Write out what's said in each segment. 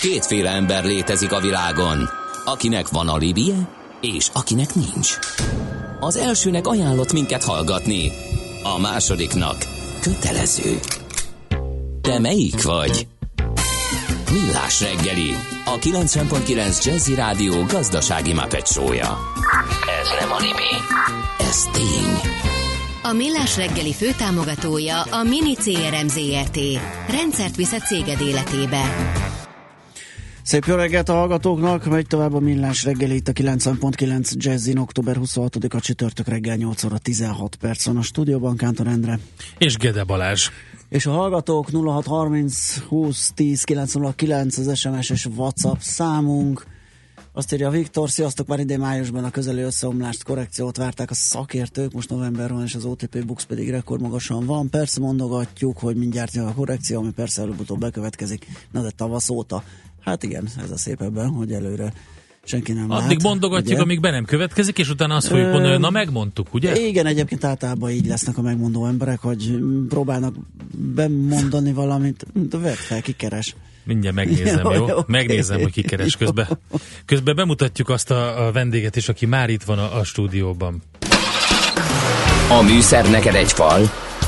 Kétféle ember létezik a világon, akinek van alibije, és akinek nincs. Az elsőnek ajánlott minket hallgatni, a másodiknak kötelező. Te melyik vagy? Millás reggeli, a 90.9 Jazzy Rádió gazdasági mapetsója. Ez nem animi, ez tény. A Millás reggeli főtámogatója a Mini CRM Zrt. Rendszert visz a céged életébe. Szép jó reggelt a hallgatóknak, megy tovább a millás reggeli itt a 90.9 Jazzin, október 26-a csütörtök reggel 8 óra 16 perc van a stúdióban, Kántor Endre. És Gede Balázs. És a hallgatók 0630 20 10 909 az SMS és WhatsApp számunk. Azt írja Viktor, sziasztok, már idén májusban a közeli összeomlást, korrekciót várták a szakértők, most november van, és az OTP Bux pedig rekordmagasan van. Persze mondogatjuk, hogy mindjárt jön a korrekció, ami persze előbb-utóbb bekövetkezik, na de tavasz óta. Hát igen, ez a szép ebben, hogy előre senki nem Addig lát, mondogatjuk, ugye? amíg be nem következik, és utána azt fogjuk Ö, mondani, hogy na megmondtuk, ugye? Igen, egyébként általában így lesznek a megmondó emberek, hogy próbálnak bemondani valamit, de vedd fel, kikeres. Mindjárt megnézem, Jó, jó? jó. Megnézem, hogy kikeres közben. Közben bemutatjuk azt a, a vendéget is, aki már itt van a, a stúdióban. A műszer neked egy fal,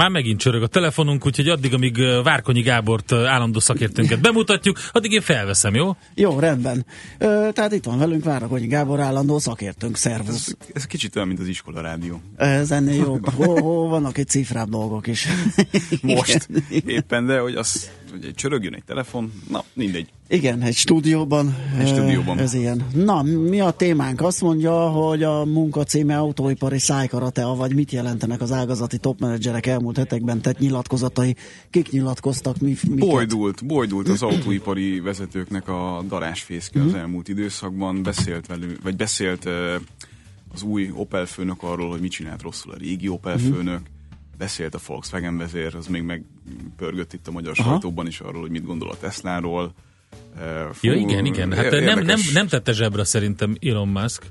Már megint csörög a telefonunk, úgyhogy addig, amíg Várkonyi Gábort állandó szakértőnket bemutatjuk, addig én felveszem, jó? Jó, rendben. Ö, tehát itt van velünk Várakonyi Gábor állandó szakértőnk, szervusz. Ez kicsit olyan, mint az iskola rádió. Ez ennél jobb. Hó, vannak itt cifrább dolgok is. Most éppen, de hogy az, egy csörögjön egy telefon, na mindegy. Igen, egy stúdióban. Egy stúdióban. Ez ilyen. Na, mi a témánk? Azt mondja, hogy a munka címe autóipari szájkaratea, vagy mit jelentenek az ágazati topmenedzserek elmúlt hetekben tett nyilatkozatai? Kik nyilatkoztak? Mi, miket? Bojdult, bojdult az autóipari vezetőknek a darásfészke Mhm. az elmúlt időszakban. Beszélt velünk, vagy beszélt az új Opel főnök arról, hogy mit csinált rosszul a régi Opel Mhm. főnök. Beszélt a Volkswagen vezér, az még megpörgött itt a magyar Aha. sajtóban is arról, hogy mit gondol a Tesláról. Fú, Ja, igen, igen. Hát nem, érdekes. nem, nem tette zsebre szerintem Elon Musk.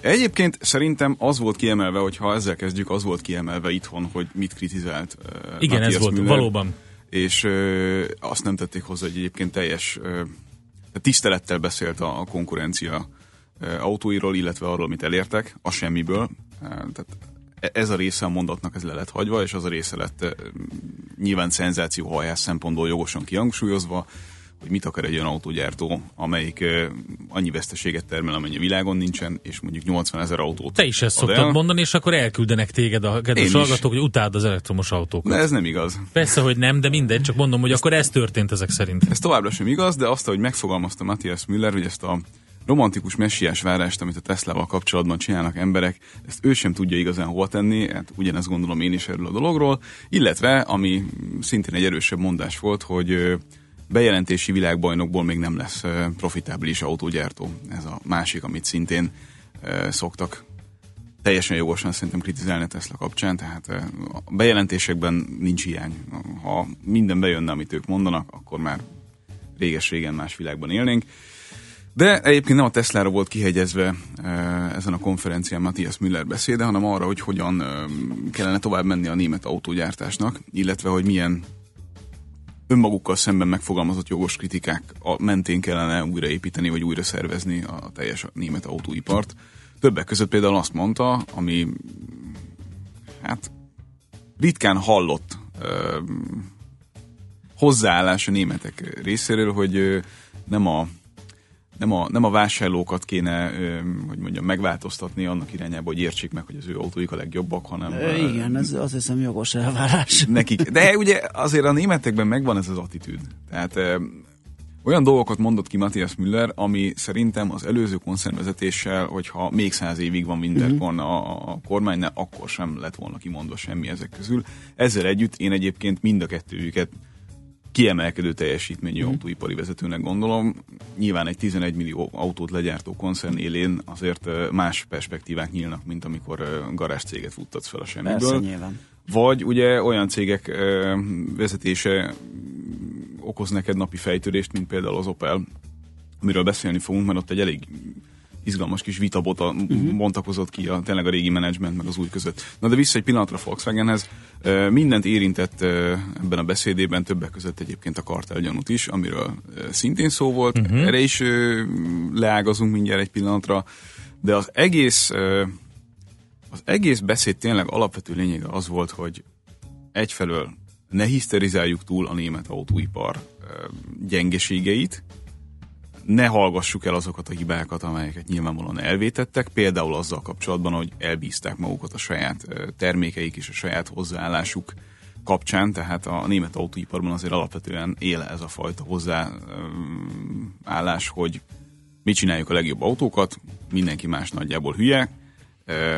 Egyébként szerintem az volt kiemelve, hogy ha ezzel kezdjük, az volt kiemelve itthon, hogy mit kritizált. Igen, ez Matthias volt, Müller, valóban. És ö, azt nem tették hozzá, hogy egyébként teljes ö, tisztelettel beszélt a, a konkurencia ö, autóiról, illetve arról, mit elértek, a semmiből. Tehát ez a része a mondatnak ez le lett hagyva, és az a része lett nyilván szenzációhajás szempontból jogosan kihangsúlyozva, hogy mit akar egy olyan autógyártó, amelyik annyi veszteséget termel, amennyi világon nincsen, és mondjuk 80 ezer autót Te is ezt ad szoktad el. mondani, és akkor elküldenek téged a kedves hallgatók, hogy utáld az elektromos autókat. De ez nem igaz. Persze, hogy nem, de mindegy, csak mondom, hogy akkor ez történt ezek szerint. Ez továbbra sem igaz, de azt, hogy megfogalmazta Matthias Müller, hogy ezt a romantikus messiás várást, amit a Teslával kapcsolatban csinálnak emberek, ezt ő sem tudja igazán hova tenni, hát ugyanezt gondolom én is erről a dologról, illetve, ami szintén egy erősebb mondás volt, hogy bejelentési világbajnokból még nem lesz profitábilis autógyártó. Ez a másik, amit szintén szoktak teljesen jogosan szerintem kritizálni a Tesla kapcsán, tehát a bejelentésekben nincs hiány. Ha minden bejönne, amit ők mondanak, akkor már réges-régen más világban élnénk. De egyébként nem a Teslára volt kihegyezve eh, ezen a konferencián Matthias Müller beszéde, hanem arra, hogy hogyan eh, kellene tovább menni a német autógyártásnak, illetve hogy milyen önmagukkal szemben megfogalmazott jogos kritikák a- mentén kellene újraépíteni, vagy újra szervezni a teljes német autóipart. Többek között például azt mondta, ami hát ritkán hallott ö, hozzáállás a németek részéről, hogy ö, nem a nem a, nem a vásárlókat kéne, hogy mondjam, megváltoztatni annak irányába, hogy értsék meg, hogy az ő autóik a legjobbak, hanem Igen, ez azt hiszem jogos elvárás. nekik. De ugye azért a németekben megvan ez az attitűd. Tehát olyan dolgokat mondott ki Matthias Müller, ami szerintem az előző koncernvezetéssel, hogyha még száz évig van Winterkorn a, a kormánynál, akkor sem lett volna kimondva semmi ezek közül. Ezzel együtt én egyébként mind a kettőjüket kiemelkedő teljesítményű mm. autóipari vezetőnek gondolom. Nyilván egy 11 millió autót legyártó koncern élén azért más perspektívák nyílnak, mint amikor garázs céget futtatsz fel a semmiből. Persze, nyilván. Vagy ugye olyan cégek vezetése okoz neked napi fejtörést, mint például az Opel, amiről beszélni fogunk, mert ott egy elég izgalmas kis vitabota uh-huh. bontakozott ki a, tényleg a régi menedzsment meg az új között. Na de vissza egy pillanatra Volkswagenhez. Mindent érintett ebben a beszédében, többek között egyébként a kartelgyanút is, amiről szintén szó volt. Uh-huh. Erre is leágazunk mindjárt egy pillanatra. De az egész az egész beszéd tényleg alapvető lényege az volt, hogy egyfelől ne hiszterizáljuk túl a német autóipar gyengeségeit, ne hallgassuk el azokat a hibákat, amelyeket nyilvánvalóan elvétettek, például azzal kapcsolatban, hogy elbízták magukat a saját termékeik és a saját hozzáállásuk kapcsán, tehát a német autóiparban azért alapvetően él ez a fajta hozzáállás, hogy mi csináljuk a legjobb autókat, mindenki más nagyjából hülye,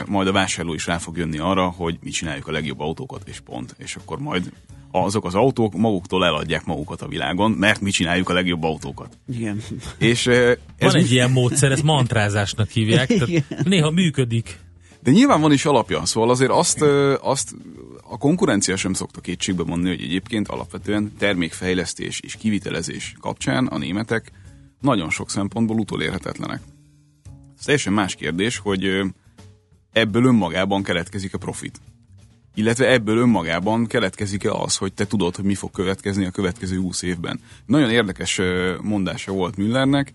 majd a vásárló is rá fog jönni arra, hogy mi csináljuk a legjobb autókat, és pont. És akkor majd azok az autók maguktól eladják magukat a világon, mert mi csináljuk a legjobb autókat. Igen. És ez Van egy ilyen módszer, ezt mantrázásnak hívják, tehát néha működik. De nyilván van is alapja, szóval azért azt, azt a konkurencia sem szokta kétségbe mondani, hogy egyébként alapvetően termékfejlesztés és kivitelezés kapcsán a németek nagyon sok szempontból utolérhetetlenek. Ez teljesen más kérdés, hogy ebből önmagában keletkezik a profit. Illetve ebből önmagában keletkezik-e az, hogy te tudod, hogy mi fog következni a következő 20 évben. Nagyon érdekes mondása volt Müllernek,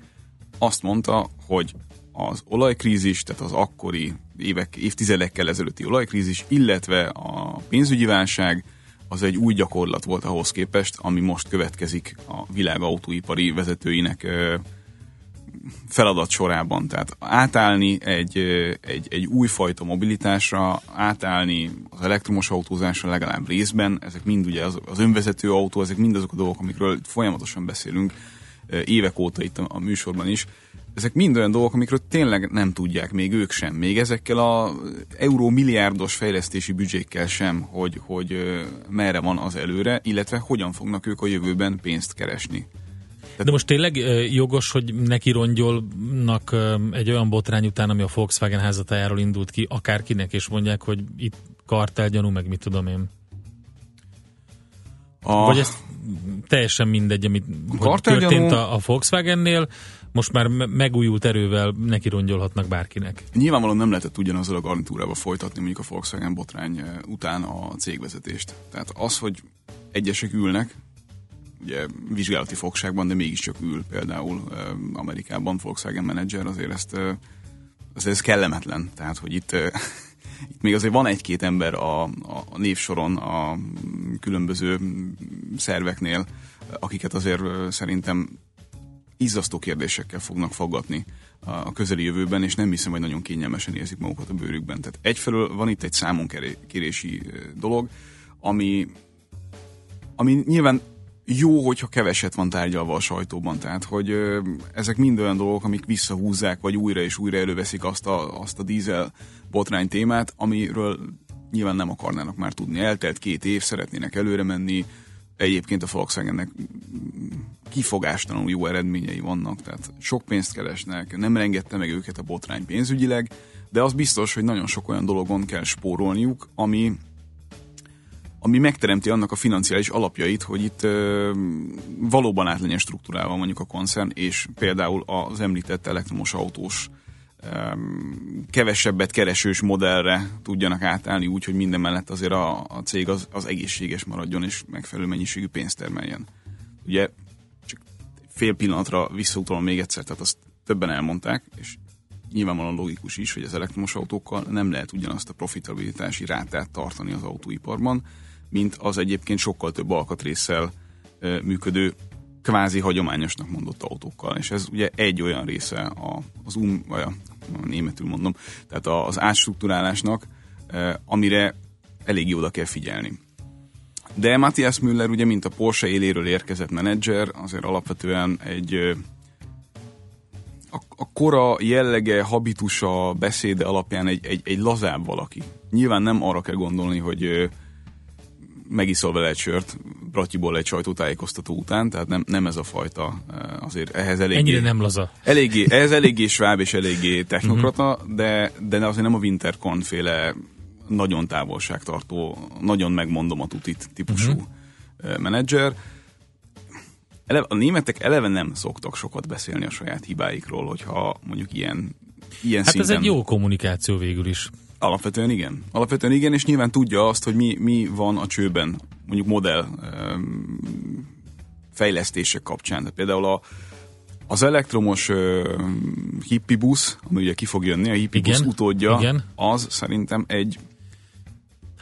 azt mondta, hogy az olajkrízis, tehát az akkori évek, évtizedekkel ezelőtti olajkrízis, illetve a pénzügyi válság, az egy új gyakorlat volt ahhoz képest, ami most következik a világ autóipari vezetőinek feladat sorában. Tehát átállni egy, egy, egy újfajta mobilitásra, átállni az elektromos autózásra legalább részben, ezek mind ugye az, az önvezető autó, ezek mind azok a dolgok, amikről folyamatosan beszélünk évek óta itt a, a műsorban is. Ezek mind olyan dolgok, amikről tényleg nem tudják még ők sem, még ezekkel a euró milliárdos fejlesztési büdzsékkel sem, hogy, hogy merre van az előre, illetve hogyan fognak ők a jövőben pénzt keresni. De most tényleg jogos, hogy neki rongyolnak egy olyan botrány után, ami a Volkswagen házatájáról indult ki, akárkinek, és mondják, hogy itt kartelgyanú, meg mit tudom én. A... Vagy ez teljesen mindegy, amit történt a, a Volkswagennél, most már megújult erővel neki rongyolhatnak bárkinek. Nyilvánvalóan nem lehetett ugyanazzal a garnitúrával folytatni mondjuk a Volkswagen botrány után a cégvezetést. Tehát az, hogy egyesek ülnek, ugye vizsgálati fogságban, de mégiscsak ül például Amerikában Volkswagen menedzser, azért ezt azért ez kellemetlen. Tehát, hogy itt, itt még azért van egy-két ember a, a névsoron a különböző szerveknél, akiket azért szerintem izzasztó kérdésekkel fognak fogadni a közeli jövőben, és nem hiszem, hogy nagyon kényelmesen érzik magukat a bőrükben. Tehát egyfelől van itt egy számonkérési dolog, ami, ami nyilván jó, hogyha keveset van tárgyalva a sajtóban, tehát hogy ezek mind olyan dolgok, amik visszahúzzák, vagy újra és újra előveszik azt a, azt a dízel botrány témát, amiről nyilván nem akarnának már tudni. Eltelt két év, szeretnének előre menni, egyébként a Volkswagennek kifogástalanul jó eredményei vannak, tehát sok pénzt keresnek, nem rengette meg őket a botrány pénzügyileg, de az biztos, hogy nagyon sok olyan dologon kell spórolniuk, ami ami megteremti annak a financiális alapjait, hogy itt ö, valóban át legyen struktúrálva mondjuk a koncern, és például az említett elektromos autós kevesebbet keresős modellre tudjanak átállni úgy, hogy minden mellett azért a, a cég az, az egészséges maradjon, és megfelelő mennyiségű pénzt termeljen. Ugye csak fél pillanatra visszautalom még egyszer, tehát azt többen elmondták, és nyilvánvalóan logikus is, hogy az elektromos autókkal nem lehet ugyanazt a profitabilitási rátát tartani az autóiparban, mint az egyébként sokkal több alkatrészsel működő kvázi hagyományosnak mondott autókkal. És ez ugye egy olyan része a, az um, vagy a, németül mondom, tehát az átstruktúrálásnak, amire elég oda kell figyelni. De Matthias Müller ugye, mint a Porsche éléről érkezett menedzser, azért alapvetően egy a, a kora jellege, habitusa, beszéde alapján egy, egy, egy lazább valaki. Nyilván nem arra kell gondolni, hogy megiszol vele egy sört Pratyiból egy sajtótájékoztató után, tehát nem, nem ez a fajta, eh, azért ehhez eléggé... Ennyire nem laza. Eléggé, ez eléggé sváb és eléggé technokrata, uh-huh. de, de azért nem a Wintercon féle nagyon távolságtartó, nagyon megmondom a tutit típusú uh-huh. menedzser. Eleve, a németek eleve nem szoktak sokat beszélni a saját hibáikról, hogyha mondjuk ilyen, ilyen Hát szinten... ez egy jó kommunikáció végül is. Alapvetően igen. Alapvetően igen, és nyilván tudja azt, hogy mi, mi van a csőben, mondjuk modell fejlesztések kapcsán. Tehát például a, az elektromos uh, hippi busz, ami ugye ki fog jönni, a hippi Igen, busz utódja, igen. az szerintem egy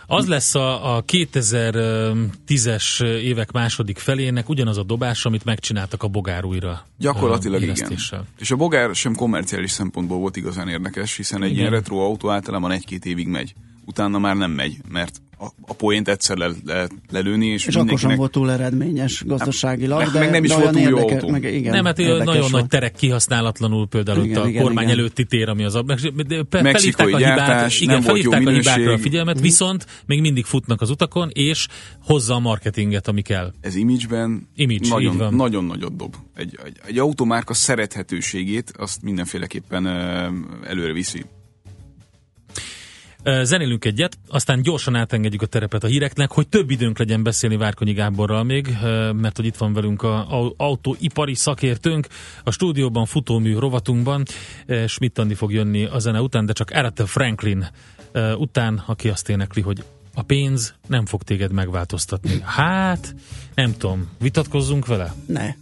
Az lesz a, a 2010-es évek második felének ugyanaz a dobás, amit megcsináltak a bogár újra. Gyakorlatilag igen. És a bogár sem komerciális szempontból volt igazán érdekes, hiszen egy Igen. ilyen retro autó általában egy-két évig megy. Utána már nem megy, mert a, a poént egyszer le, le, lelőni, és, És akkor sem volt túl eredményes gazdaságilag, meg- de, meg nem is de volt túl jó érdeke- autó. Meg, igen, nem, hát nagyon volt. nagy terek kihasználatlanul például Igen, ott a igen, kormány igen. előtti tér, ami az a... de pe- Mexikói felhívták a hibát, igen, nem volt jó felhívták a hibákra a figyelmet, viszont még mindig futnak az utakon, és hozza a marketinget, ami kell. ez image-ben Image, nagyon, van. nagyon nagyot dob. Egy, egy, egy automárka szerethetőségét azt mindenféleképpen előre viszi. Zenélünk egyet, aztán gyorsan átengedjük a terepet a híreknek, hogy több időnk legyen beszélni Várkonyi Gáborral még, mert hogy itt van velünk a a- autóipari szakértőnk a stúdióban, futómű rovatunkban. Schmidt Andi fog jönni a zene után, de csak Aretha Franklin után, aki azt énekli, hogy a pénz nem fog téged megváltoztatni. Hát, nem tudom, vitatkozzunk vele? Ne.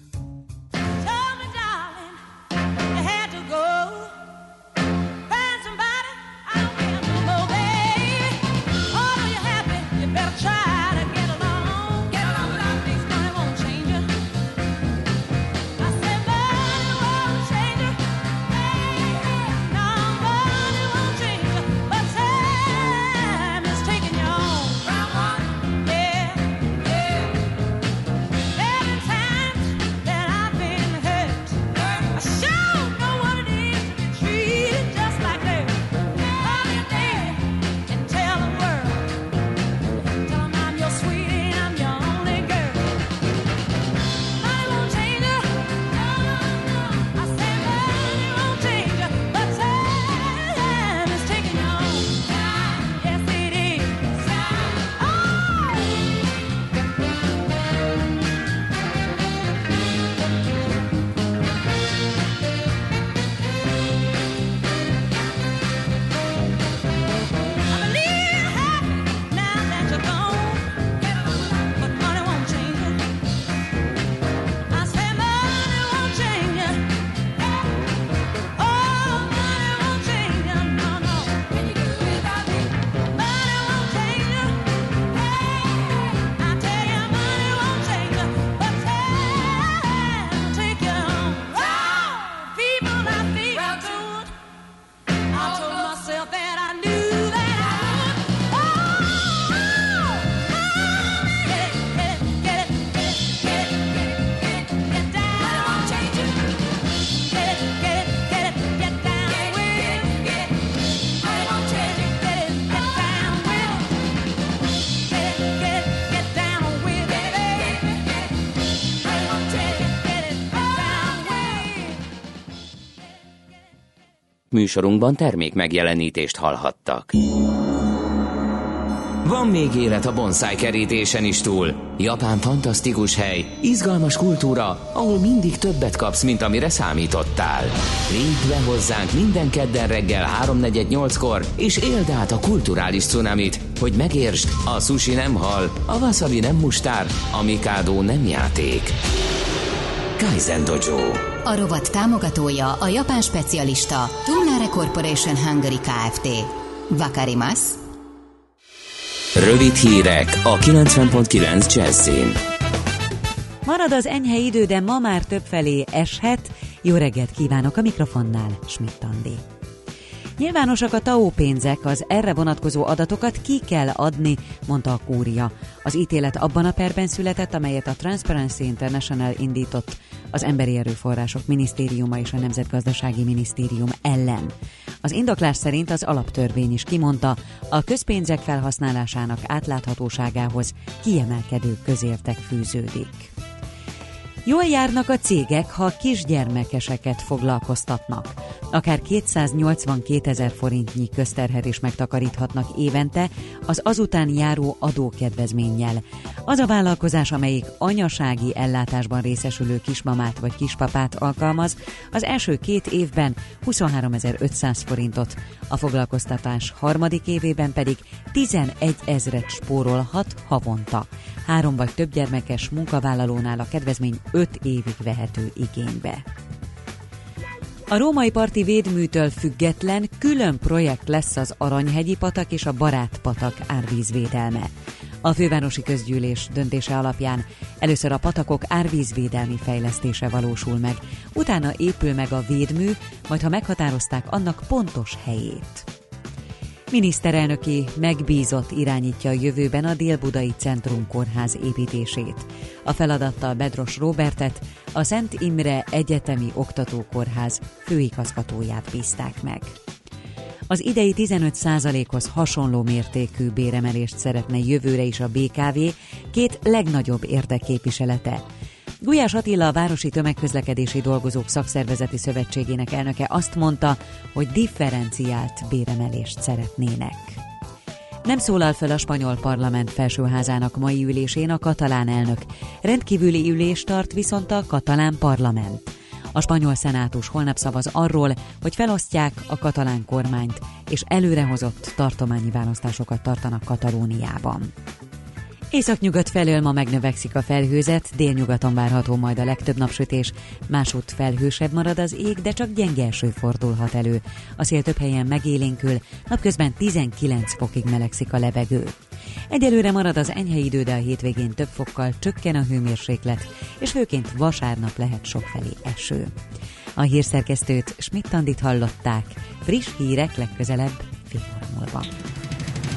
Műsorunkban termék megjelenítést hallhattak. Van még élet a bonsai kerítésen is túl. Japán fantasztikus hely, izgalmas kultúra, ahol mindig többet kapsz, mint amire számítottál. Lépj be hozzánk minden kedden reggel 3.48-kor, és éld át a kulturális cunamit, hogy megértsd, a sushi nem hal, a wasabi nem mustár, a mikado nem játék. Kaizen Dojo. A rovat támogatója a japán specialista Tumnare Corporation Hungary Kft. Vakarimasu. Rövid hírek a 90.9 Jazzin. Marad az enyhe idő, de ma már több felé eshet. Jó reggelt kívánok a mikrofonnál, Schmidt Andi. Nyilvánosak a TAO pénzek, az erre vonatkozó adatokat ki kell adni, mondta a kúria. Az ítélet abban a perben született, amelyet a Transparency International indított az Emberi Erőforrások Minisztériuma és a Nemzetgazdasági Minisztérium ellen. Az indoklás szerint az alaptörvény is kimondta, a közpénzek felhasználásának átláthatóságához kiemelkedő közértek fűződik. Jól járnak a cégek, ha kisgyermekeseket foglalkoztatnak. Akár 282 ezer forintnyi közterhet is megtakaríthatnak évente az azután járó adókedvezménnyel. Az a vállalkozás, amelyik anyasági ellátásban részesülő kismamát vagy kispapát alkalmaz, az első két évben 23.500 forintot, a foglalkoztatás harmadik évében pedig 11 ezret spórolhat havonta. Három vagy több gyermekes munkavállalónál a kedvezmény 5 évig vehető igénybe. A római parti védműtől független külön projekt lesz az Aranyhegyi patak és a Barátpatak árvízvédelme. A fővárosi közgyűlés döntése alapján először a patakok árvízvédelmi fejlesztése valósul meg, utána épül meg a védmű, majd ha meghatározták annak pontos helyét. Miniszterelnöki megbízott irányítja a jövőben a Dél-Budai Centrum Kórház építését. A feladattal Bedros Robertet, a Szent Imre Egyetemi Oktatókórház főigazgatóját bízták meg. Az idei 15%-hoz hasonló mértékű béremelést szeretne jövőre is a BKV két legnagyobb érdekképviselete. Gulyás Attila, a Városi Tömegközlekedési Dolgozók Szakszervezeti Szövetségének elnöke azt mondta, hogy differenciált béremelést szeretnének. Nem szólal fel a spanyol parlament felsőházának mai ülésén a katalán elnök. Rendkívüli ülést tart viszont a katalán parlament. A spanyol szenátus holnap szavaz arról, hogy felosztják a katalán kormányt, és előrehozott tartományi választásokat tartanak Katalóniában. Északnyugat felől ma megnövekszik a felhőzet, délnyugaton várható majd a legtöbb napsütés, másút felhősebb marad az ég, de csak gyenge eső fordulhat elő. A szél több helyen megélénkül, napközben 19 fokig melegszik a levegő. Egyelőre marad az enyhe idő, de a hétvégén több fokkal csökken a hőmérséklet, és főként vasárnap lehet sokfelé eső. A hírszerkesztőt Schmidt-Tandit hallották, friss hírek legközelebb fél óra múlva.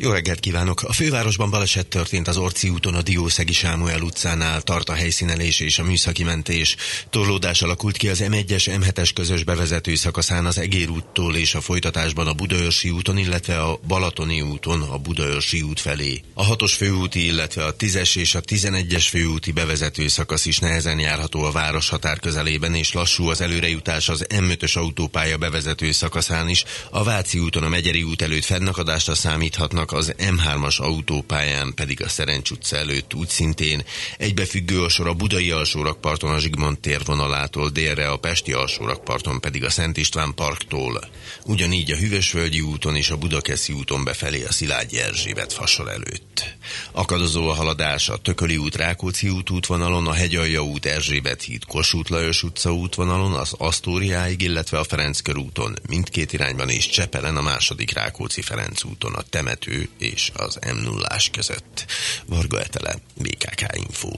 jó reggelt kívánok! A fővárosban baleset történt az Orci úton a Diószegi Sámuel utcánál, tart a helyszínelés és a műszaki mentés. Torlódás alakult ki az M1-es M7-es közös bevezető szakaszán az Egér úttól és a folytatásban a Budaörsi úton, illetve a Balatoni úton a Budaörsi út felé. A 6-os főúti, illetve a 10-es és a 11-es főúti bevezető szakasz is nehezen járható a város határ közelében, és lassú az előrejutás az M5-ös autópálya bevezető szakaszán is. A Váci úton a Megyeri út előtt fennakadásra számíthatnak az M3-as autópályán pedig a Szerencs utca előtt úgy szintén egybefüggő a sor a Budai alsórakparton a Zsigmond térvonalától délre, a Pesti alsórakparton pedig a Szent István parktól. Ugyanígy a Hüvösvölgyi úton és a Budakeszi úton befelé a Szilágyi Erzsébet fasor előtt. Akadozó a haladás a Tököli út Rákóczi út útvonalon, a Hegyalja út Erzsébet híd Kossuth Lajos utca útvonalon, az Asztóriáig, illetve a Ferenc körúton mindkét irányban és Csepelen a második Rákóczi Ferenc úton a temető és az m 0 között. Varga Etele, BKK Info.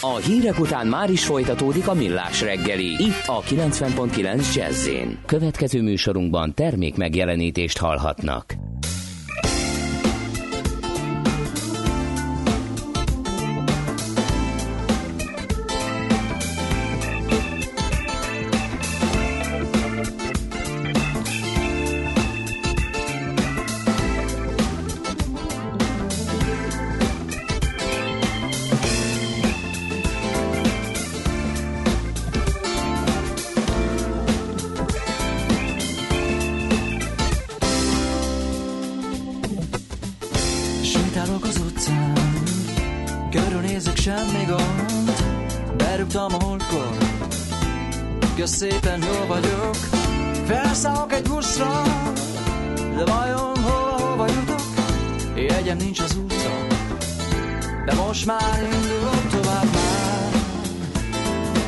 A hírek után már is folytatódik a millás reggeli, itt a 90.9 jazz Következő műsorunkban termék megjelenítést hallhatnak. nincs az úton, de most már indulok tovább már.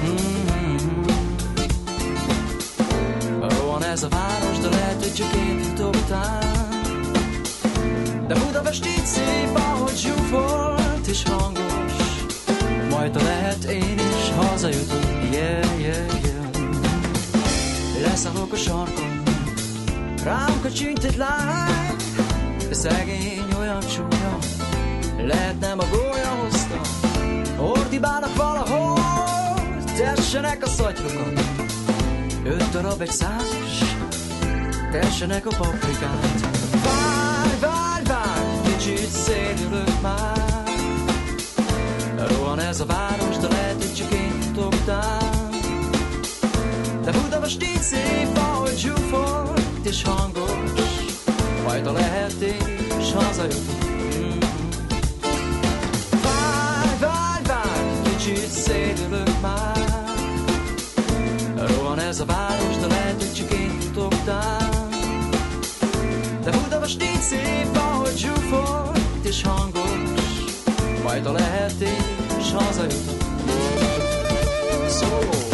Mm-hmm. Rohan ez a város, de lehet, hogy csak én jutom után. De Budapest így szép, ahogy zsúfolt és hangos, majd a lehet én is hazajutok, yeah, yeah, yeah. Leszállok a sarkon, rám kacsint egy lány, de szegény olyan csúnya, lehet nem a gólya hozta. Ordibálnak valahol, tessenek a szatyrokat, öt darab egy százas, tessenek a paprikát. Várj, várj, várj, kicsit szédülök már, Rohan ez a város, de lehet, hogy csak én tudtam. De Budapest így szép, ahogy zsúfolt és hangos, fajta lehet és hazajut. Mm. Várj, várj, várj, kicsit szédülök már. Rohan ez a város, de lehet, hogy csak én tudtam. De Budapest így szép, ahogy zsúfolt és hangos, majd a lehetés hazajut. Szó. Megint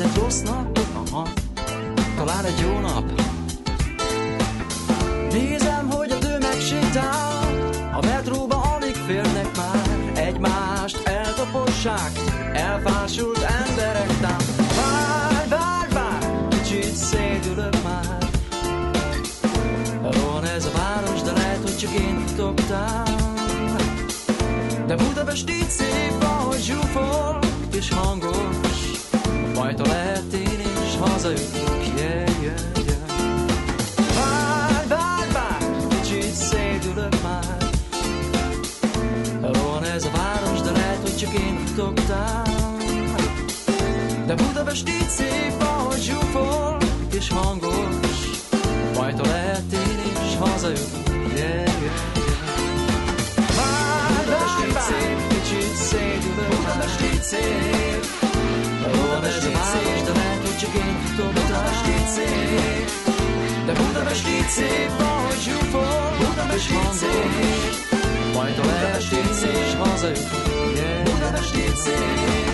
egy rossz nap? Aha, talán egy jó nap. Nézem, hogy a tömeg sétál, a metróba alig férnek már, egymást eltapossák, elfásult emberek tám. Várj, várj, várj, kicsit szédülök már. Rohan ez a város, de lehet, hogy csak én futottam. De Budapest így szép, ahogy zsúfol futottam. De Budapest így szép, ahogy zsúfol és hangos, majd lehet én is hazajutok, yeah, yeah. Várj, várj, várj, kicsit már. Budapest így szép, ez a város, de lehet, hogy csak én futottam. Budapest így szép, de Budapest így szép, ahogy zsúfol, Budapest így szép, majd a szép, és szép.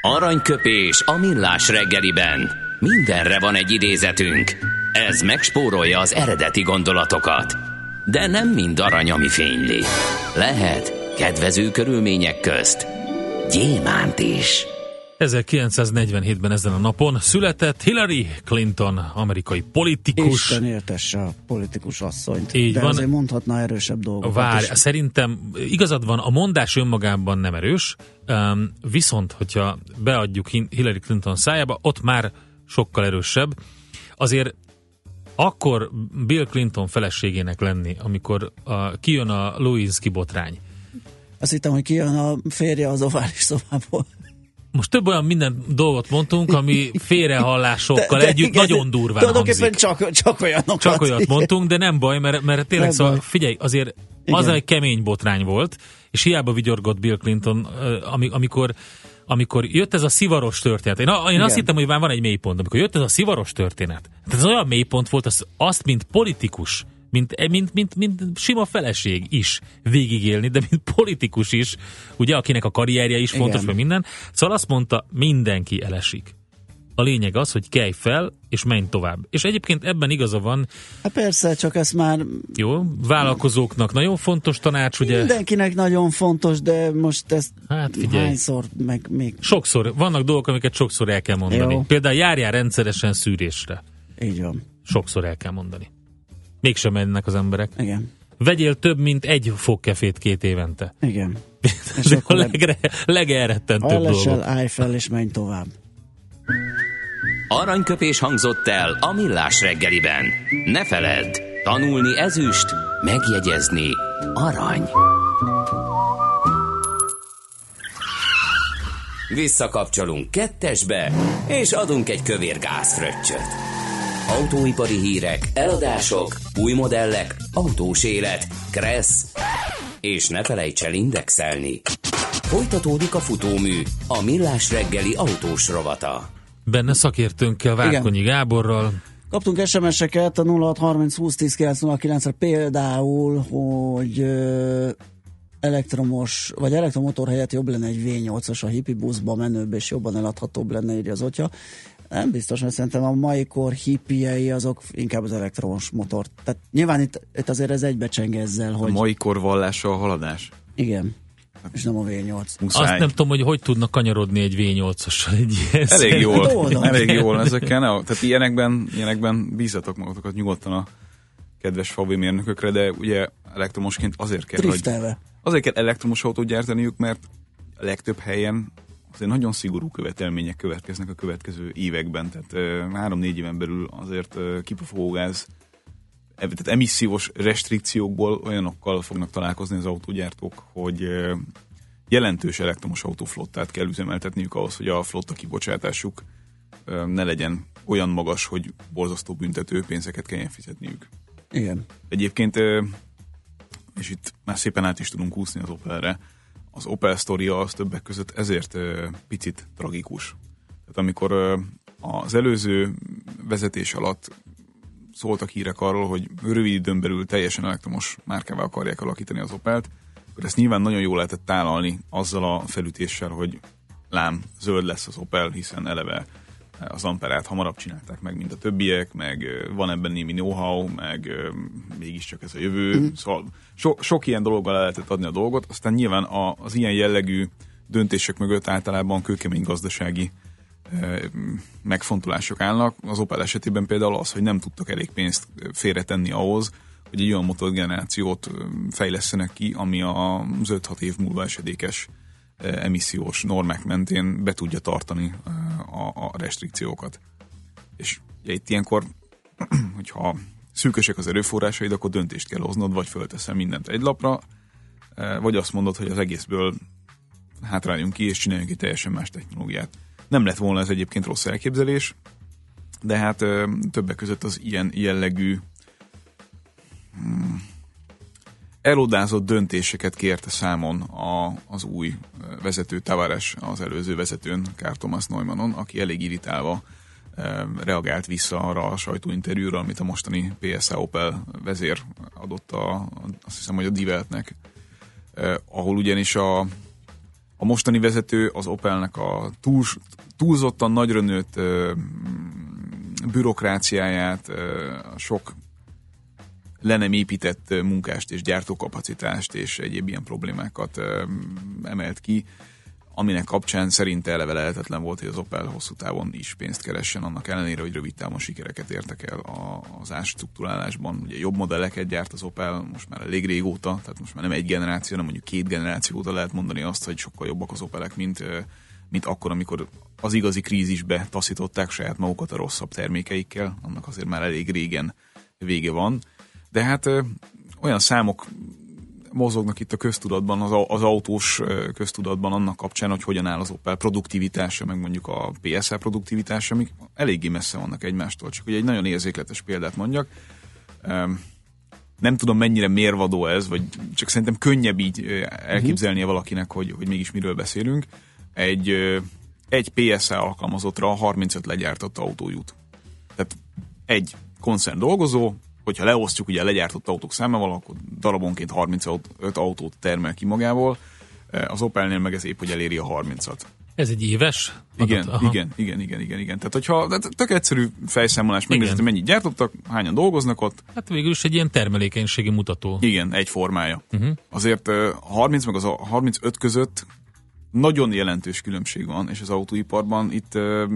Aranyköpés a millás reggeliben. Mindenre van egy idézetünk. Ez megspórolja az eredeti gondolatokat. De nem mind arany, ami fényli. Lehet kedvező körülmények közt gyémánt is. 1947-ben ezen a napon született Hillary Clinton, amerikai politikus. Isten értesse a politikus asszonyt. Így De van. azért mondhatna erősebb dolgokat Várj, is. szerintem igazad van, a mondás önmagában nem erős, um, viszont, hogyha beadjuk Hillary Clinton szájába, ott már sokkal erősebb. Azért akkor Bill Clinton feleségének lenni, amikor a, kijön a Lewinsky botrány. Azt hittem, hogy kijön a férje az ovális szobából. Most több olyan minden dolgot mondtunk, ami félrehallásokkal együtt igen, nagyon durván Tulajdonképpen csak, csak olyanokat. Csak olyat mondtunk, de nem baj, mert, mert tényleg Nem szóval, baj. figyelj, azért Igen. az egy kemény botrány volt, és hiába vigyorgott Bill Clinton, amikor amikor jött ez a szivaros történet. Én, én azt hittem, hogy már van egy mélypont. Amikor jött ez a szivaros történet, tehát ez olyan mélypont volt, az, azt, mint politikus, mint, mint, mint, mint sima feleség is végigélni, de mint politikus is, ugye, akinek a karrierje is fontos, Igen. meg minden. Szóval azt mondta, mindenki elesik. A lényeg az, hogy kelj fel, és menj tovább. És egyébként ebben igaza van, Hát persze, csak ez már jó, vállalkozóknak nagyon fontos tanács, ugye? mindenkinek nagyon fontos, de most ezt Hát figyelj. hányszor, meg még Sokszor, vannak dolgok, amiket sokszor el kell mondani. Jó. Például járjál rendszeresen szűrésre. így van. Sokszor el kell mondani. Mégsem mennek az emberek. Igen. Vegyél több, mint egy fogkefét két évente. Igen. És a akkor leg- legre, legelrettentőbb dolog. Ellesel, állj fel és menj tovább. Aranyköpés hangzott el a millás reggeliben. Ne feledd, tanulni ezüst, megjegyezni arany. Visszakapcsolunk kettesbe, és adunk egy kövér gázfröccsöt. Autóipari hírek, eladások, új modellek, autós élet, kressz, és ne felejts el indexelni. Folytatódik a futómű, a millás reggeli autós rovata. Benne szakértőnkkel, Várkonyi Gáborral. Kaptunk SMS-eket a 0630 20 10 909 re például, hogy elektromos, vagy elektromotor helyett jobb lenne egy V8-as a hippi buszba menőbb és jobban eladhatóbb lenne, írja az otya. Nem biztos, mert szerintem a mai kor hippiei azok inkább az elektromos motort. Tehát nyilván itt, itt azért ez egybecseng ezzel, A hogy mai kor vallása a haladás. igen, és nem a V8. Muszáj. Azt nem tudom, hogy hogy tudnak kanyarodni egy V8-assal egy ilyen Elég Hát jól, oldom. elég jól ezeken. ne- Tehát ilyenekben, ilyenekben bízatok magatokat nyugodtan a kedves Fabi mérnökökre, de ugye elektromosként azért kell, hogy Driftelve. azért kell elektromos autót gyártaniuk, mert a legtöbb helyen azért nagyon szigorú követelmények következnek a következő években, tehát három-négy éven belül azért kipufogógáz, tehát emissziós restrikciókból olyanokkal fognak találkozni az autógyártók, hogy jelentős elektromos autóflottát kell üzemeltetniük ahhoz, hogy a flotta kibocsátásuk ne legyen olyan magas, hogy borzasztó büntető pénzeket kelljen fizetniük. Igen. Egyébként, és itt már szépen át is tudunk úszni az Opelre, az Opel sztoria az többek között ezért picit tragikus. Tehát amikor az előző vezetés alatt szóltak hírek arról, hogy rövid időn belül teljesen elektromos márkával akarják alakítani az Opelt, akkor ezt nyilván nagyon jól lehetett tálalni azzal a felütéssel, hogy lám, zöld lesz az Opel, hiszen eleve az Amperát hamarabb csinálták meg, mint a többiek, meg ö, van ebben némi know-how, meg ö, mégiscsak ez a jövő. Mm. Szóval so, sok ilyen dologgal el lehetett adni a dolgot, aztán nyilván a, az ilyen jellegű döntések mögött általában kőkemény gazdasági megfontolások állnak. Az Opel esetében például az, hogy nem tudtak elég pénzt félretenni ahhoz, hogy egy olyan motorgenerációt fejlesztenek ki, ami az 5-6 év múlva esedékes emissziós normák mentén be tudja tartani a, a restrikciókat. És ugye itt ilyenkor, hogyha szűkösek az erőforrásaid, akkor döntést kell hoznod, vagy fölteszel mindent egy lapra, vagy azt mondod, hogy az egészből hátráljunk ki, és csináljunk egy teljesen más technológiát. Nem lett volna ez egyébként rossz elképzelés, de hát ö, többek között az ilyen jellegű hmm, elodázott döntéseket kérte számon a, az új vezető Tavares az előző vezetőn, Kár Thomas Neumannon, aki elég irritálva reagált vissza arra a sajtóinterjúra, amit a mostani PSA Opel vezér adott a, azt hiszem, hogy a Diveltnek, ahol ugyanis a, a mostani vezető az Opelnek a túl, túlzottan nagyra bürokráciáját, sok le nem épített munkást és gyártókapacitást és egyéb ilyen problémákat emelt ki, aminek kapcsán szerinte eleve lehetetlen volt, hogy az Opel hosszú távon is pénzt keressen, annak ellenére, hogy rövid távon sikereket értek el az átstruktúrálásban. Ugye jobb modelleket gyárt az Opel most már elég régóta, tehát most már nem egy generáció, hanem mondjuk két generáció óta lehet mondani azt, hogy sokkal jobbak az Opelek, mint, mint akkor, amikor az igazi krízisbe taszították saját magukat a rosszabb termékeikkel, annak azért már elég régen vége van. De hát olyan számok mozognak itt a köztudatban, az, az autós köztudatban annak kapcsán, hogy hogyan áll az Opel produktivitása, meg mondjuk a PSA produktivitása, amik eléggé messze vannak egymástól. Csak hogy egy nagyon érzékletes példát mondjak. Nem tudom mennyire mérvadó ez, vagy csak szerintem könnyebb így elképzelnie valakinek, hogy, hogy mégis miről beszélünk. Egy, egy PSA alkalmazottra 35 legyártott autó jut. Tehát egy koncern dolgozó, hogyha leosztjuk ugye a legyártott autók számával, akkor darabonként 35 autót termel ki magából, az Opelnél meg ez épp, hogy eléri a 30-at. Ez egy éves? Igen? Aha. igen, igen, igen, igen, igen. Tehát, hogyha de tök egyszerű fejszámolás, megnézed, mennyit gyártottak, hányan dolgoznak ott, Hát végül is egy ilyen termelékenységi mutató. igen, egy formája. Uh-huh. Azért ö, a 30 meg az a 35 között nagyon jelentős különbség van, és az autóiparban itt ö,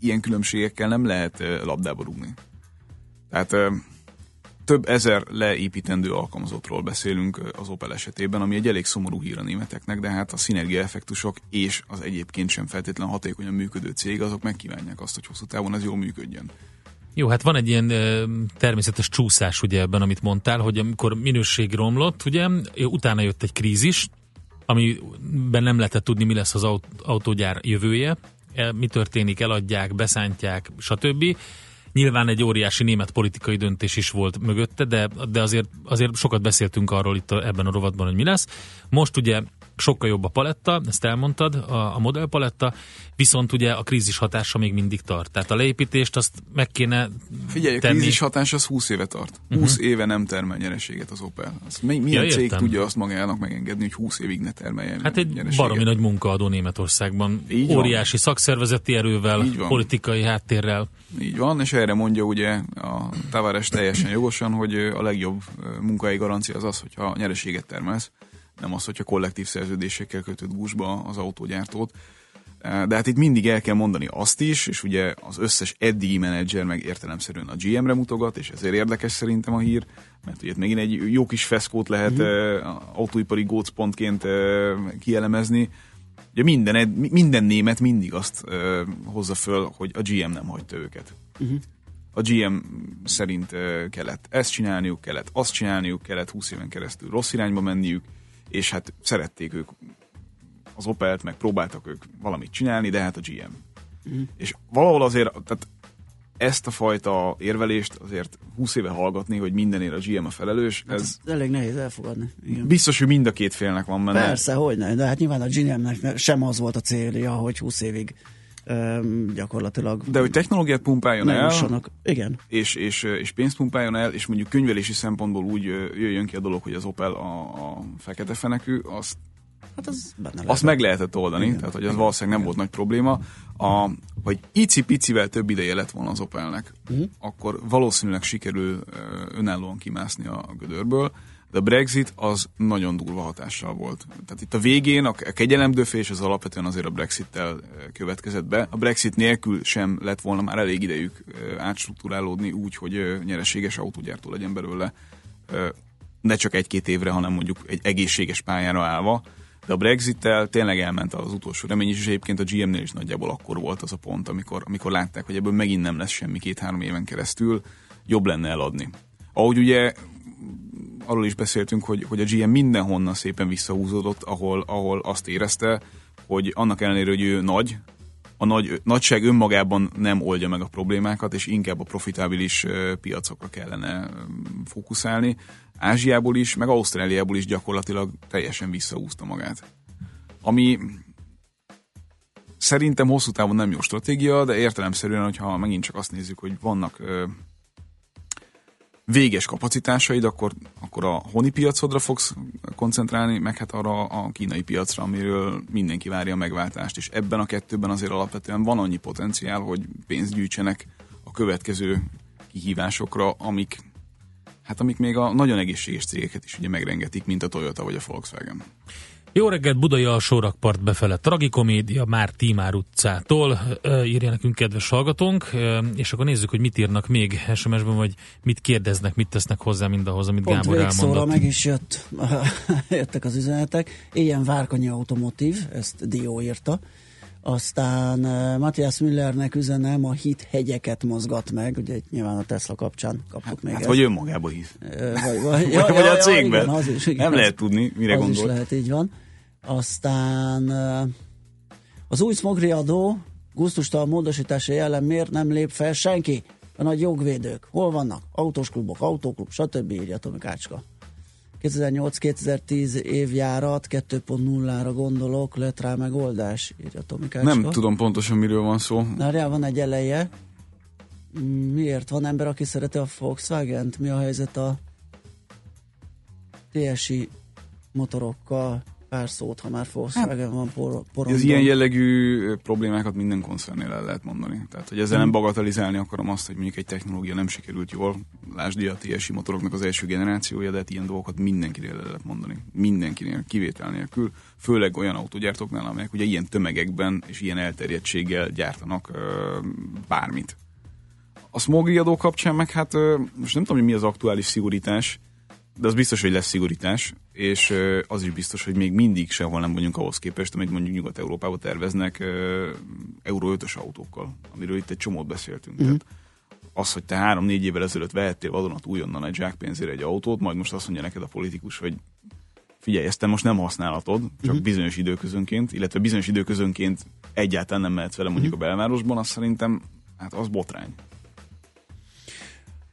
ilyen különbségekkel nem lehet ö, labdába rúgni. Tehát több ezer leépítendő alkalmazottról beszélünk az Opel esetében, ami egy elég szomorú hír a németeknek, de hát a szinergiaeffektusok és az egyébként sem feltétlen hatékonyan működő cég, azok megkívánják azt, hogy hosszú távon ez jól működjön. Jó, hát van egy ilyen ö, természetes csúszás ugye ebben, amit mondtál, hogy amikor minőség romlott, ugye, utána jött egy krízis, amiben nem lehetett tudni, mi lesz az aut- autógyár jövője, e, mi történik, eladják, beszántják, stb. Nyilván egy óriási német politikai döntés is volt mögötte, de, de azért, azért sokat beszéltünk arról itt a, ebben a rovatban, hogy mi lesz. Most ugye sokkal jobb a paletta, ezt elmondtad, a, a modell paletta, viszont ugye a krízis hatása még mindig tart. Tehát a leépítést azt meg kéne Figyelj, a tenni. krízis hatás az 20 éve tart. 20 uh-huh. éve nem termel nyereséget az Opel. Az, mi, milyen Ja, cég értem. tudja azt magának megengedni, hogy 20 évig ne termeljen Hát egy nyereséget? baromi nagy munkaadó Németországban. Így van. Óriási szakszervezeti erővel, Így van. politikai háttérrel. Így van, és erre mondja ugye a Tavares teljesen jogosan, hogy a legjobb ö, munkahelyi garancia az az, hogyha nyereséget termelsz, nem az, hogyha kollektív szerződésekkel kötött gúzsba az autógyártót. De hát itt mindig el kell mondani azt is, és ugye az összes eddigi menedzser meg értelemszerűen a GM-re mutogat, és ezért érdekes szerintem a hír, mert ugye megint egy jó kis feszkót lehet uh-huh. autóipari gócpontként kielemezni. Ugye minden, minden német mindig azt hozza föl, hogy a GM nem hagyta őket. Uh-huh. A GM szerint kellett ezt csinálniuk, kellett azt csinálniuk, kellett 20 éven keresztül rossz irányba menniük, és hát szerették ők az Opelt, meg próbáltak ők valamit csinálni, de hát a GM. Mhm. És valahol azért, tehát ezt a fajta érvelést azért 20 éve hallgatni, hogy mindenért a GM a felelős, Hát ez ez elég nehéz elfogadni. Igen. biztos, hogy mind a két félnek van benne. Persze, hogy ne, de hát nyilván a GM-nek sem az volt a célja, hogy 20 évig gyakorlatilag De hogy technológiát pumpáljon el, jussanak. Igen. és, és, és pénzt pumpáljon el, és mondjuk könyvelési szempontból úgy jöjjön ki a dolog, hogy az Opel a, a fekete fenekű, azt Hát az benne lehet. Azt meg lehetett oldani, Igen. tehát hogy az valószínűleg nem volt nagy probléma. A, hogy icipicivel több ideje lett volna az Opelnek, uh-huh. akkor valószínűleg sikerül önállóan kimászni a gödörből, de a Brexit az nagyon durva hatással volt. Tehát itt a végén a kegyelemdöfés az alapvetően azért a Brexittel ö, következett be. A Brexit nélkül sem lett volna már elég idejük ö, átstruktúrálódni úgy, hogy ö, nyereséges autógyártó legyen belőle. Ne csak egy-két évre, hanem mondjuk egy egészséges pályára állva. De a Brexit-tel tényleg elment az utolsó remény is, és egyébként a GM-nél is nagyjából akkor volt az a pont, amikor, amikor látták, hogy ebből megint nem lesz semmi két-három éven keresztül, jobb lenne eladni. Ahogy ugye arról is beszéltünk, hogy, hogy a GM mindenhonnan szépen visszahúzódott, ahol, ahol azt érezte, hogy annak ellenére, hogy ő nagy, a nagy, nagyság önmagában nem oldja meg a problémákat, és inkább a profitábilis piacokra kellene fókuszálni. Ázsiából is, meg Ausztráliából is gyakorlatilag teljesen visszahúzta magát. Ami szerintem hosszú távon nem jó stratégia, de értelemszerűen, hogyha megint csak azt nézzük, hogy vannak véges kapacitásaid, akkor, akkor a honi piacodra fogsz koncentrálni, meg hát arra a kínai piacra, amiről mindenki várja a megváltást, és ebben a kettőben azért alapvetően van annyi potenciál, hogy pénzt gyűjtsenek a következő kihívásokra, amik hát amik még a nagyon egészséges cégeket is ugye megrengetik, mint a Toyota vagy a Volkswagen. Jó reggelt, Budai alsó rakpart befele. Tragikomédia már Tímár utcától, írja nekünk kedves hallgatónk, és akkor nézzük, hogy mit írnak még SMS-ben, vagy mit kérdeznek, mit tesznek hozzá mindahhoz, amit Pont Gábor elmondott. meg is jött, jöttek az üzenetek. Ilyen Várkonyi Automotív, ezt Dió írta. Aztán uh, Matthias Müllernek üzenem, a hit hegyeket mozgat meg, ugye nyilván a Tesla kapcsán kaptuk még Hát ezt. vagy önmagába hisz. Ö, vagy, vagy, Vagy, vagy a cégben. igen, az is, igen, nem lehet tudni, mire az gondol. is lehet, így van. Aztán ö, az új smogri adó gusztustalan módosítása jelen miért nem lép fel senki? A nagy jogvédők. Hol vannak? Autós klubok, autóklub, stb. írja Tomi Kácska. 2008-2010 évjárat 2.0-ra gondolok, lett rá megoldás, írja Tomi Kácska. Nem tudom pontosan, miről van szó. Várjál, van egy eleje. Miért van ember, aki szereti a Volkswagen-t? Mi a helyzet a TSI motorokkal? Pár szót, ha már Volkswagen van por- porondon. Az ilyen jellegű problémákat minden koncernnél el lehet mondani. Tehát, hogy ezzel nem bagatelizálni akarom azt, hogy mondjuk egy technológia nem sikerült jól. Lásd a TSI motoroknak az első generációja, de hát ilyen dolgokat mindenkinél el lehet mondani. Mindenkinél, kivétel nélkül. Főleg olyan autógyártóknál, amelyek ugye ilyen tömegekben és ilyen elterjedtséggel gyártanak ö, bármit. A adó kapcsán meg hát ö, most nem tudom, hogy mi az aktuális szigorítás, de az biztos, hogy lesz szigorítás, és az is biztos, hogy még mindig sehol nem vagyunk ahhoz képest, amit mondjuk Nyugat-Európában terveznek Euró 5-ös autókkal, amiről itt egy csomót beszéltünk. Mhm. Mm. Tehát az, hogy te három-négy évvel ezelőtt vehettél vadonat újonnan egy zsákpénzére egy autót, majd most azt mondja neked a politikus, hogy figyelj, ezt te most nem használhatod, csak Mhm. mm. bizonyos időközönként, illetve bizonyos időközönként egyáltalán nem mehetsz vele mondjuk Mhm. a belvárosban, azt szerintem, hát az botrány.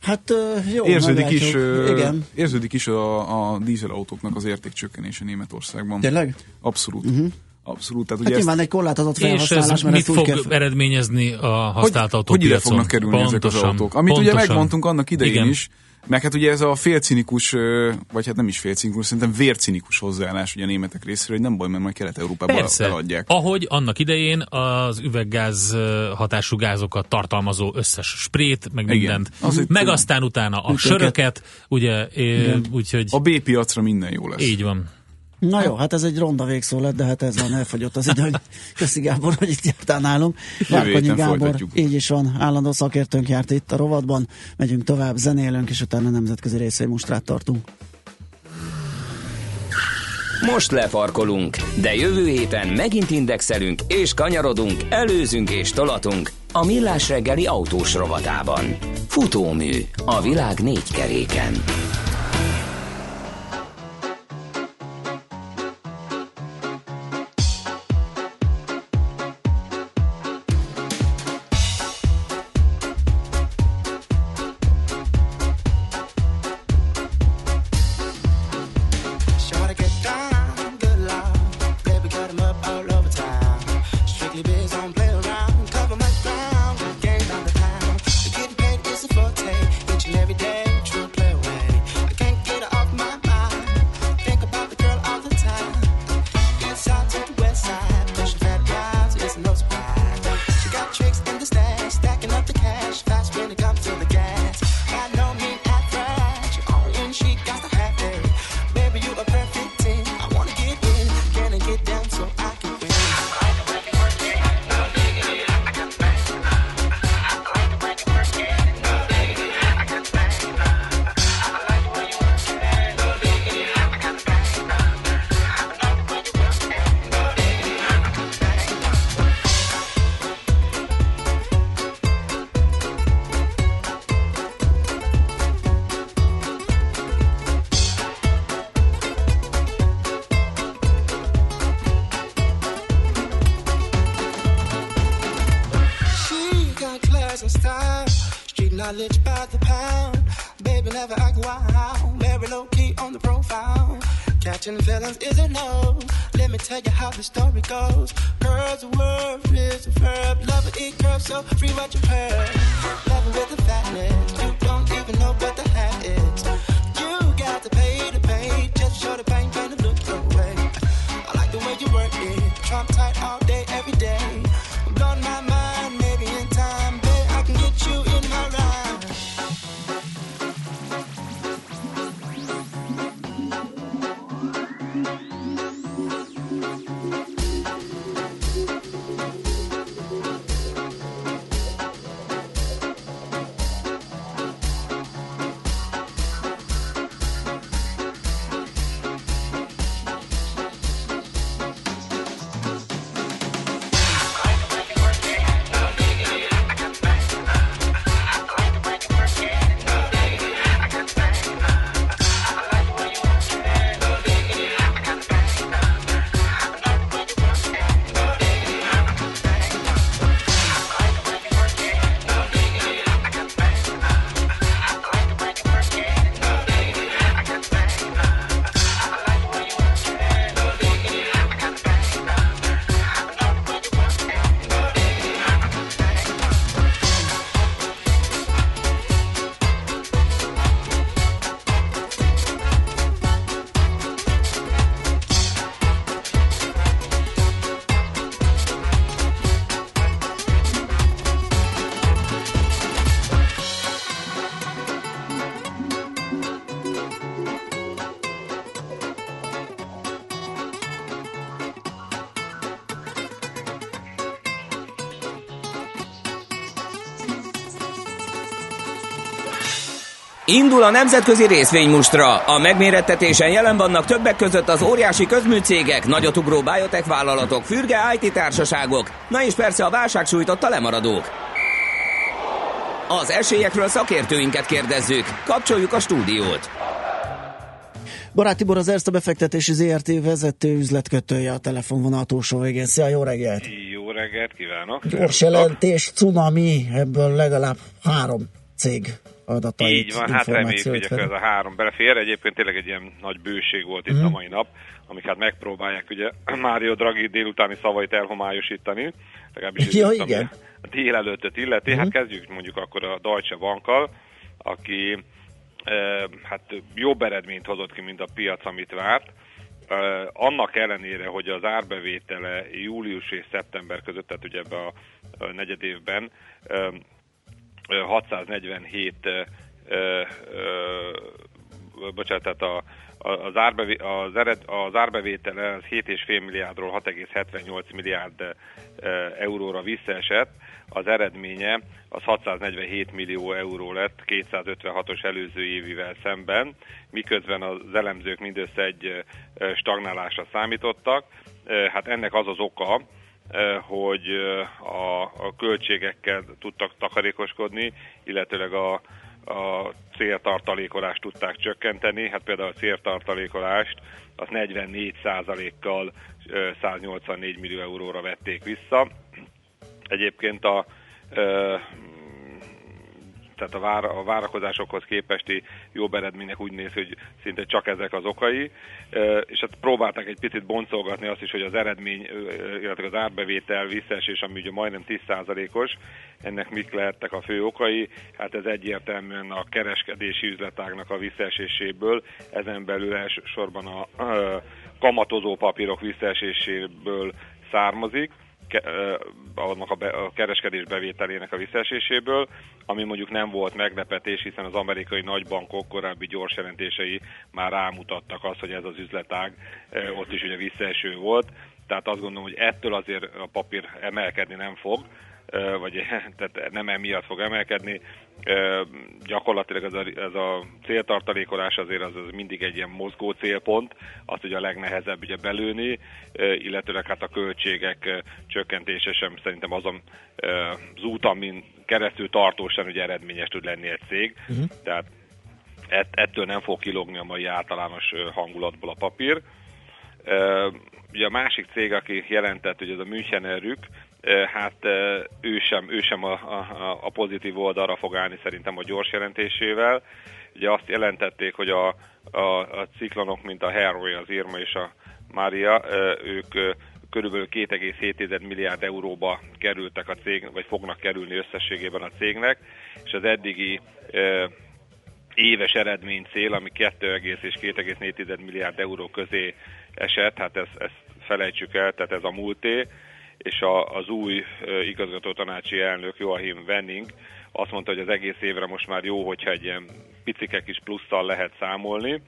Hát jó, Érződik is, ö, Igen. érződik is a, a dízelautóknak az értékcsökkenése Németországban. Tényleg? Abszolút. Uh-huh. Abszolút. Tehát Hát ugye nyilván egy korlátozott És felhasználás, ez mert mit fog kell... eredményezni a használt hogy, hogy ide autópiacon? fognak kerülni ezek az Pontosan, autók. Amit ugye pontosan. megmondtunk annak idején Igen. is, meg hát ugye ez a félcinikus, vagy hát nem is félcinikus, szerintem vércinikus hozzáállás ugye a németek részéről, hogy nem baj, mert majd Kelet-Európában Persze, eladják. ahogy annak idején az üveggáz hatású gázokat tartalmazó összes sprét, meg Igen. mindent, Az itt- meg aztán utána a söröket, ugye, úgyhogy A B piacra minden jó lesz. így van. Na jó, hát ez egy ronda végszó lett, de hát ez van, elfogyott az idő. Köszi Gábor, hogy itt jártál nálunk. Várkonyi Gábor, folytatjuk. így is van, állandó szakértőnk járt itt a rovatban. Megyünk tovább, zenélünk, és utána nemzetközi részvénymustrát tartunk. Most lefarkolunk, de jövő héten megint indexelünk és kanyarodunk, előzünk és tolatunk a Millás reggeli autós rovatában. Futómű a világ négy keréken. Knowledge by the pound. Baby never act wild, very low key on the profile. Catching feelings is a no. Let me tell you how the story goes. Girls, the word is a verb. Love it, eat curves, so free what you heard. Love it with the fatness. You don't even know what the hat is. You got to pay to pay, just show the pain, pain to look your way. I like the way you work it. Trump tight all day, every day. Indul a nemzetközi részvénymustra. A megmérettetésen jelen vannak többek között az óriási közműcégek, nagyotugró biotech vállalatok, fürge IT társaságok, na és persze a válság sújtotta lemaradók. Az esélyekről szakértőinket kérdezzük. Kapcsoljuk a stúdiót. Barát Tibor az Erste befektetési ZRT vezető üzletkötője a telefonvonal túlsó végén. Szia, jó reggelt! Jó reggelt kívánok! Gyors jelentés, cunami, ebből legalább három cég adatait, Így van, hát reméljük, hogy akkor ez a három belefér. Egyébként tényleg egy ilyen nagy bőség volt itt Mhm. a mai nap, amik hát megpróbálják ugye Mário Draghi délutáni szavait elhomályosítani. Legalábbis Ja, itt, igen. A délelőttöt illeti. Hát Mhm. kezdjük mondjuk akkor a Deutsche Bankkal, aki eh, hát jobb eredményt hozott ki, mint a piac, amit várt. Eh, annak ellenére, hogy az árbevétele július és szeptember között, tehát ugye ebbe a, a negyed évben eh, eh, 647 eh, eh, eh, bocsánat, tehát a, az, árbevé, az, ered, az árbevétele az 7,5 milliárdról 6,78 milliárd euróra visszaesett, az eredménye az 647 millió euró lett 256-os előző évivel szemben, miközben az elemzők mindössze egy stagnálásra számítottak. Hát ennek az az oka, hogy a, a költségekkel tudtak takarékoskodni, illetőleg a, a céltartalékolást tudták csökkenteni. Hát például a céltartalékolást az 44%-kal ö, 184 millió euróra vették vissza. Egyébként a tehát a, vár, a várakozásokhoz képesti jobb eredménynek úgy néz, hogy szinte csak ezek az okai, és hát próbálták egy picit boncolgatni azt is, hogy az eredmény, illetve az árbevétel visszaesés, ami ugye majdnem 10%-os, ennek mik lehettek a fő okai, hát ez egyértelműen a kereskedési üzletágnak a visszaeséséből, ezen belül elsősorban a kamatozó papírok visszaeséséből származik, annak a, be, a kereskedés bevételének a visszaeséséből, ami mondjuk nem volt meglepetés, hiszen az amerikai nagybankok korábbi gyors jelentései már rámutattak azt, hogy ez az üzletág ott is ugye visszaeső volt, tehát azt gondolom, hogy ettől azért a papír emelkedni nem fog, vagy tehát nem emiatt fog emelkedni. Gyakorlatilag ez a, ez a céltartalékolás azért az, az mindig egy ilyen mozgó célpont, azt ugye a legnehezebb ugye belőni, illetőleg hát a költségek csökkentése sem szerintem azon az út, amin keresztül tartósan ugye eredményes tud lenni egy cég. Mhm. Tehát ett, ettől nem fog kilogni a mai általános hangulatból a papír. Ugye a másik cég, aki jelentett, hogy ez a Münchener Rück, ö, hát ő sem, ő sem a, a, a pozitív oldalra fog állni szerintem a gyors jelentésével. Ugye azt jelentették, hogy a, a, a ciklonok, mint a Harvey, az Irma és a Mária, ők körülbelül 2,7 milliárd euróba kerültek a cég, vagy fognak kerülni összességében a cégnek, és az eddigi éves eredmény cél, ami 2, és 2,4 milliárd euró közé esett, hát ezt, ezt felejtsük el, tehát ez a múlté, és a, az új ö, igazgatótanácsi elnök Joachim Wenning azt mondta, hogy az egész évre most már jó, hogyha egy ilyen picike kis plusszal lehet számolni,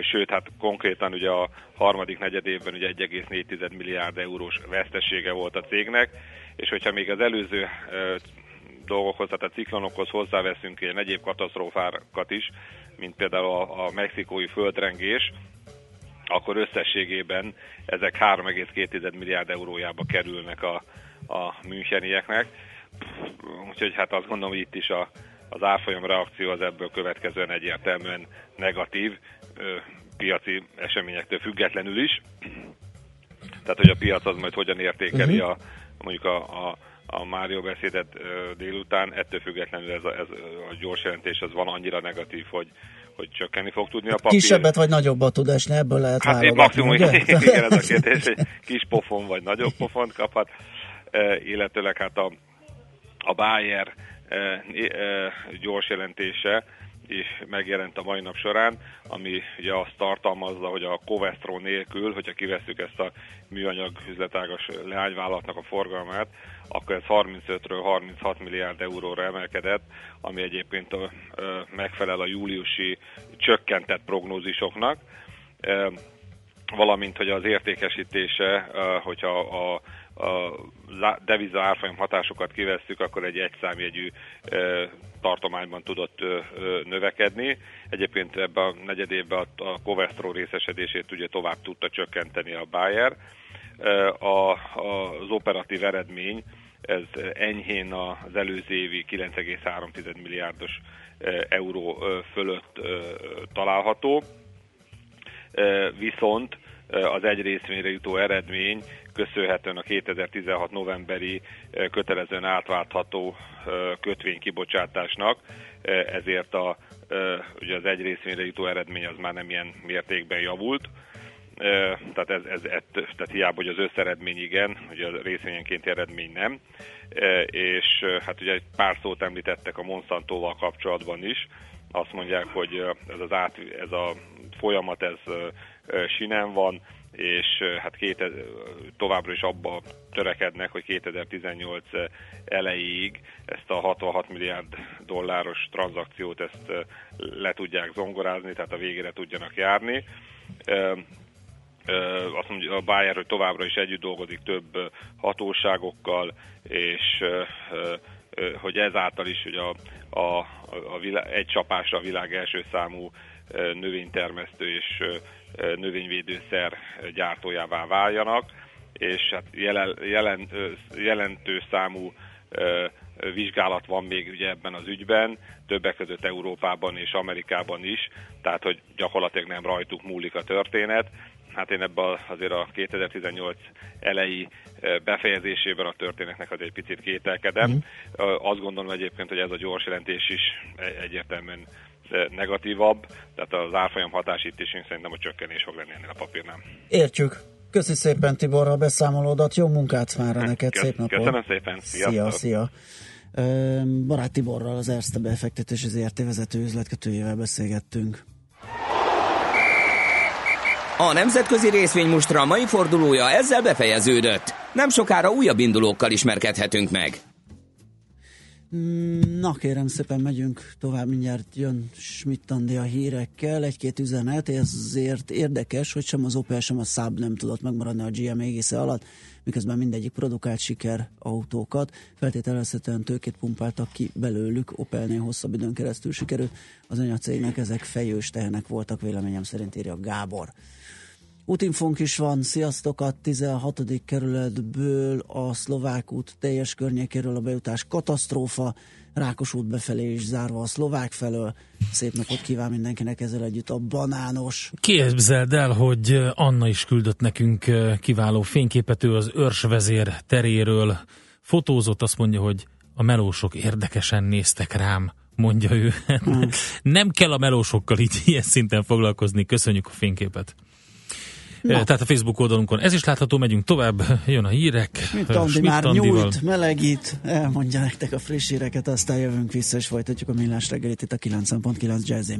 sőt, hát konkrétan ugye a harmadik negyed évben ugye 1,4 milliárd eurós vesztesége volt a cégnek, és hogyha még az előző dolgokhoz, tehát a ciklonokhoz hozzáveszünk ilyen egyéb katasztrófákat is, mint például a, a mexikói földrengés, akkor összességében ezek 3,2 milliárd eurójába kerülnek a, a münchenieknek. Úgyhogy hát azt gondolom, hogy itt is a, az árfolyam reakció az ebből következően egyértelműen negatív, ö, piaci eseményektől függetlenül is. Tehát, hogy a piac az majd hogyan értékeli Mhm. a, mondjuk a, a, a Mário beszédet délután, ettől függetlenül ez a, ez a gyors jelentés az van annyira negatív, hogy, hogy csökkenni fog tudni a papír. Kisebbet vagy nagyobbat tud esni, ebből lehet Hát én maximum, ugye? igen, ez a kérdés, hogy kis pofon vagy nagyobb pofont kaphat, e, illetőleg hát a, a Bayer e, e, gyors jelentése is megjelent a mai nap során, ami ugye azt tartalmazza, hogy a Covestro nélkül, hogyha kivesszük ezt a műanyag üzletágas leányvállalatnak a forgalmát, akkor ez 35-ről 36 milliárd euróra emelkedett, ami egyébként a, megfelel a júliusi csökkentett prognózisoknak. Valamint, hogy az értékesítése, hogyha a, a deviza árfolyam hatásokat kivesszük, akkor egy egyszámjegyű tartományban tudott növekedni. Egyébként ebben a negyed a, Covestro részesedését ugye tovább tudta csökkenteni a Bayer. A, az operatív eredmény ez enyhén az előző évi 9,3 milliárdos euró fölött található. Viszont az egy részvényre jutó eredmény köszönhetően a 2016 novemberi kötelezően átváltható kötvénykibocsátásnak ezért a, ugye az egy részvényre jutó eredmény az már nem ilyen mértékben javult. Tehát, ez, ez, ez, tehát hiába, hogy az összeredmény igen, hogy a részvényenkénti eredmény nem. És hát ugye egy pár szót említettek a Monsantóval kapcsolatban is. Azt mondják, hogy ez, az át, ez a folyamat ez sinem van, és hát két, továbbra is abba törekednek, hogy 2018 elejéig ezt a 66 milliárd dolláros tranzakciót ezt le tudják zongorázni, tehát a végére tudjanak járni. Azt mondja a Bayer, hogy továbbra is együtt dolgozik több hatóságokkal, és hogy ezáltal is hogy a, a, a világ, egy csapásra a világ első számú növénytermesztő és növényvédőszer gyártójává váljanak, és hát jelen, jelen, jelentős számú vizsgálat van még ugye ebben az ügyben, többek között Európában és Amerikában is, tehát hogy gyakorlatilag nem rajtuk múlik a történet. Hát én ebben azért a 2018 elejé befejezésében a történetnek az egy picit kételkedem. Mm. Azt gondolom egyébként, hogy ez a gyors jelentés is egyértelműen negatívabb, tehát az árfolyam hatás itt is én szerintem a csökkenés fog lenni ennél a papírnál. Értjük. Köszi szépen Tibor a beszámolódat, jó munkát már neked, Kösz, szép napot. Köszönöm szépen, Szia, szia. Barát Tiborral az Erste befektetés az ERT vezető üzletkötőjével beszélgettünk. A nemzetközi részvénymustra mai fordulója ezzel befejeződött. Nem sokára újabb indulókkal ismerkedhetünk meg. Na kérem szépen megyünk tovább, mindjárt jön Schmidt a hírekkel, egy-két üzenet, ezért érdekes, hogy sem az Opel, sem a Saab nem tudott megmaradni a GM égisze alatt, miközben mindegyik produkált siker autókat, feltételezhetően tőkét pumpáltak ki belőlük, Opelnél hosszabb időn keresztül sikerült, az anyacégnek ezek fejős tehenek voltak, véleményem szerint írja Gábor. Útinfónk is van, sziasztok, a 16. kerületből a szlovák út teljes környékéről a bejutás katasztrófa, Rákos út befelé is zárva a szlovák felől. Szép napot kíván mindenkinek ezzel együtt a banános. Képzeld el, hogy Anna is küldött nekünk kiváló fényképet, ő az őrsvezér teréről fotózott, azt mondja, hogy a melósok érdekesen néztek rám mondja ő. Hmm. Nem kell a melósokkal így ilyen szinten foglalkozni. Köszönjük a fényképet. Na. Tehát a Facebook oldalunkon ez is látható, megyünk tovább, jön a hírek. Mint Andi már nyújt, melegít, elmondja nektek a friss híreket, aztán jövünk vissza, és folytatjuk a millás reggelit itt a 90.9 Jazzim.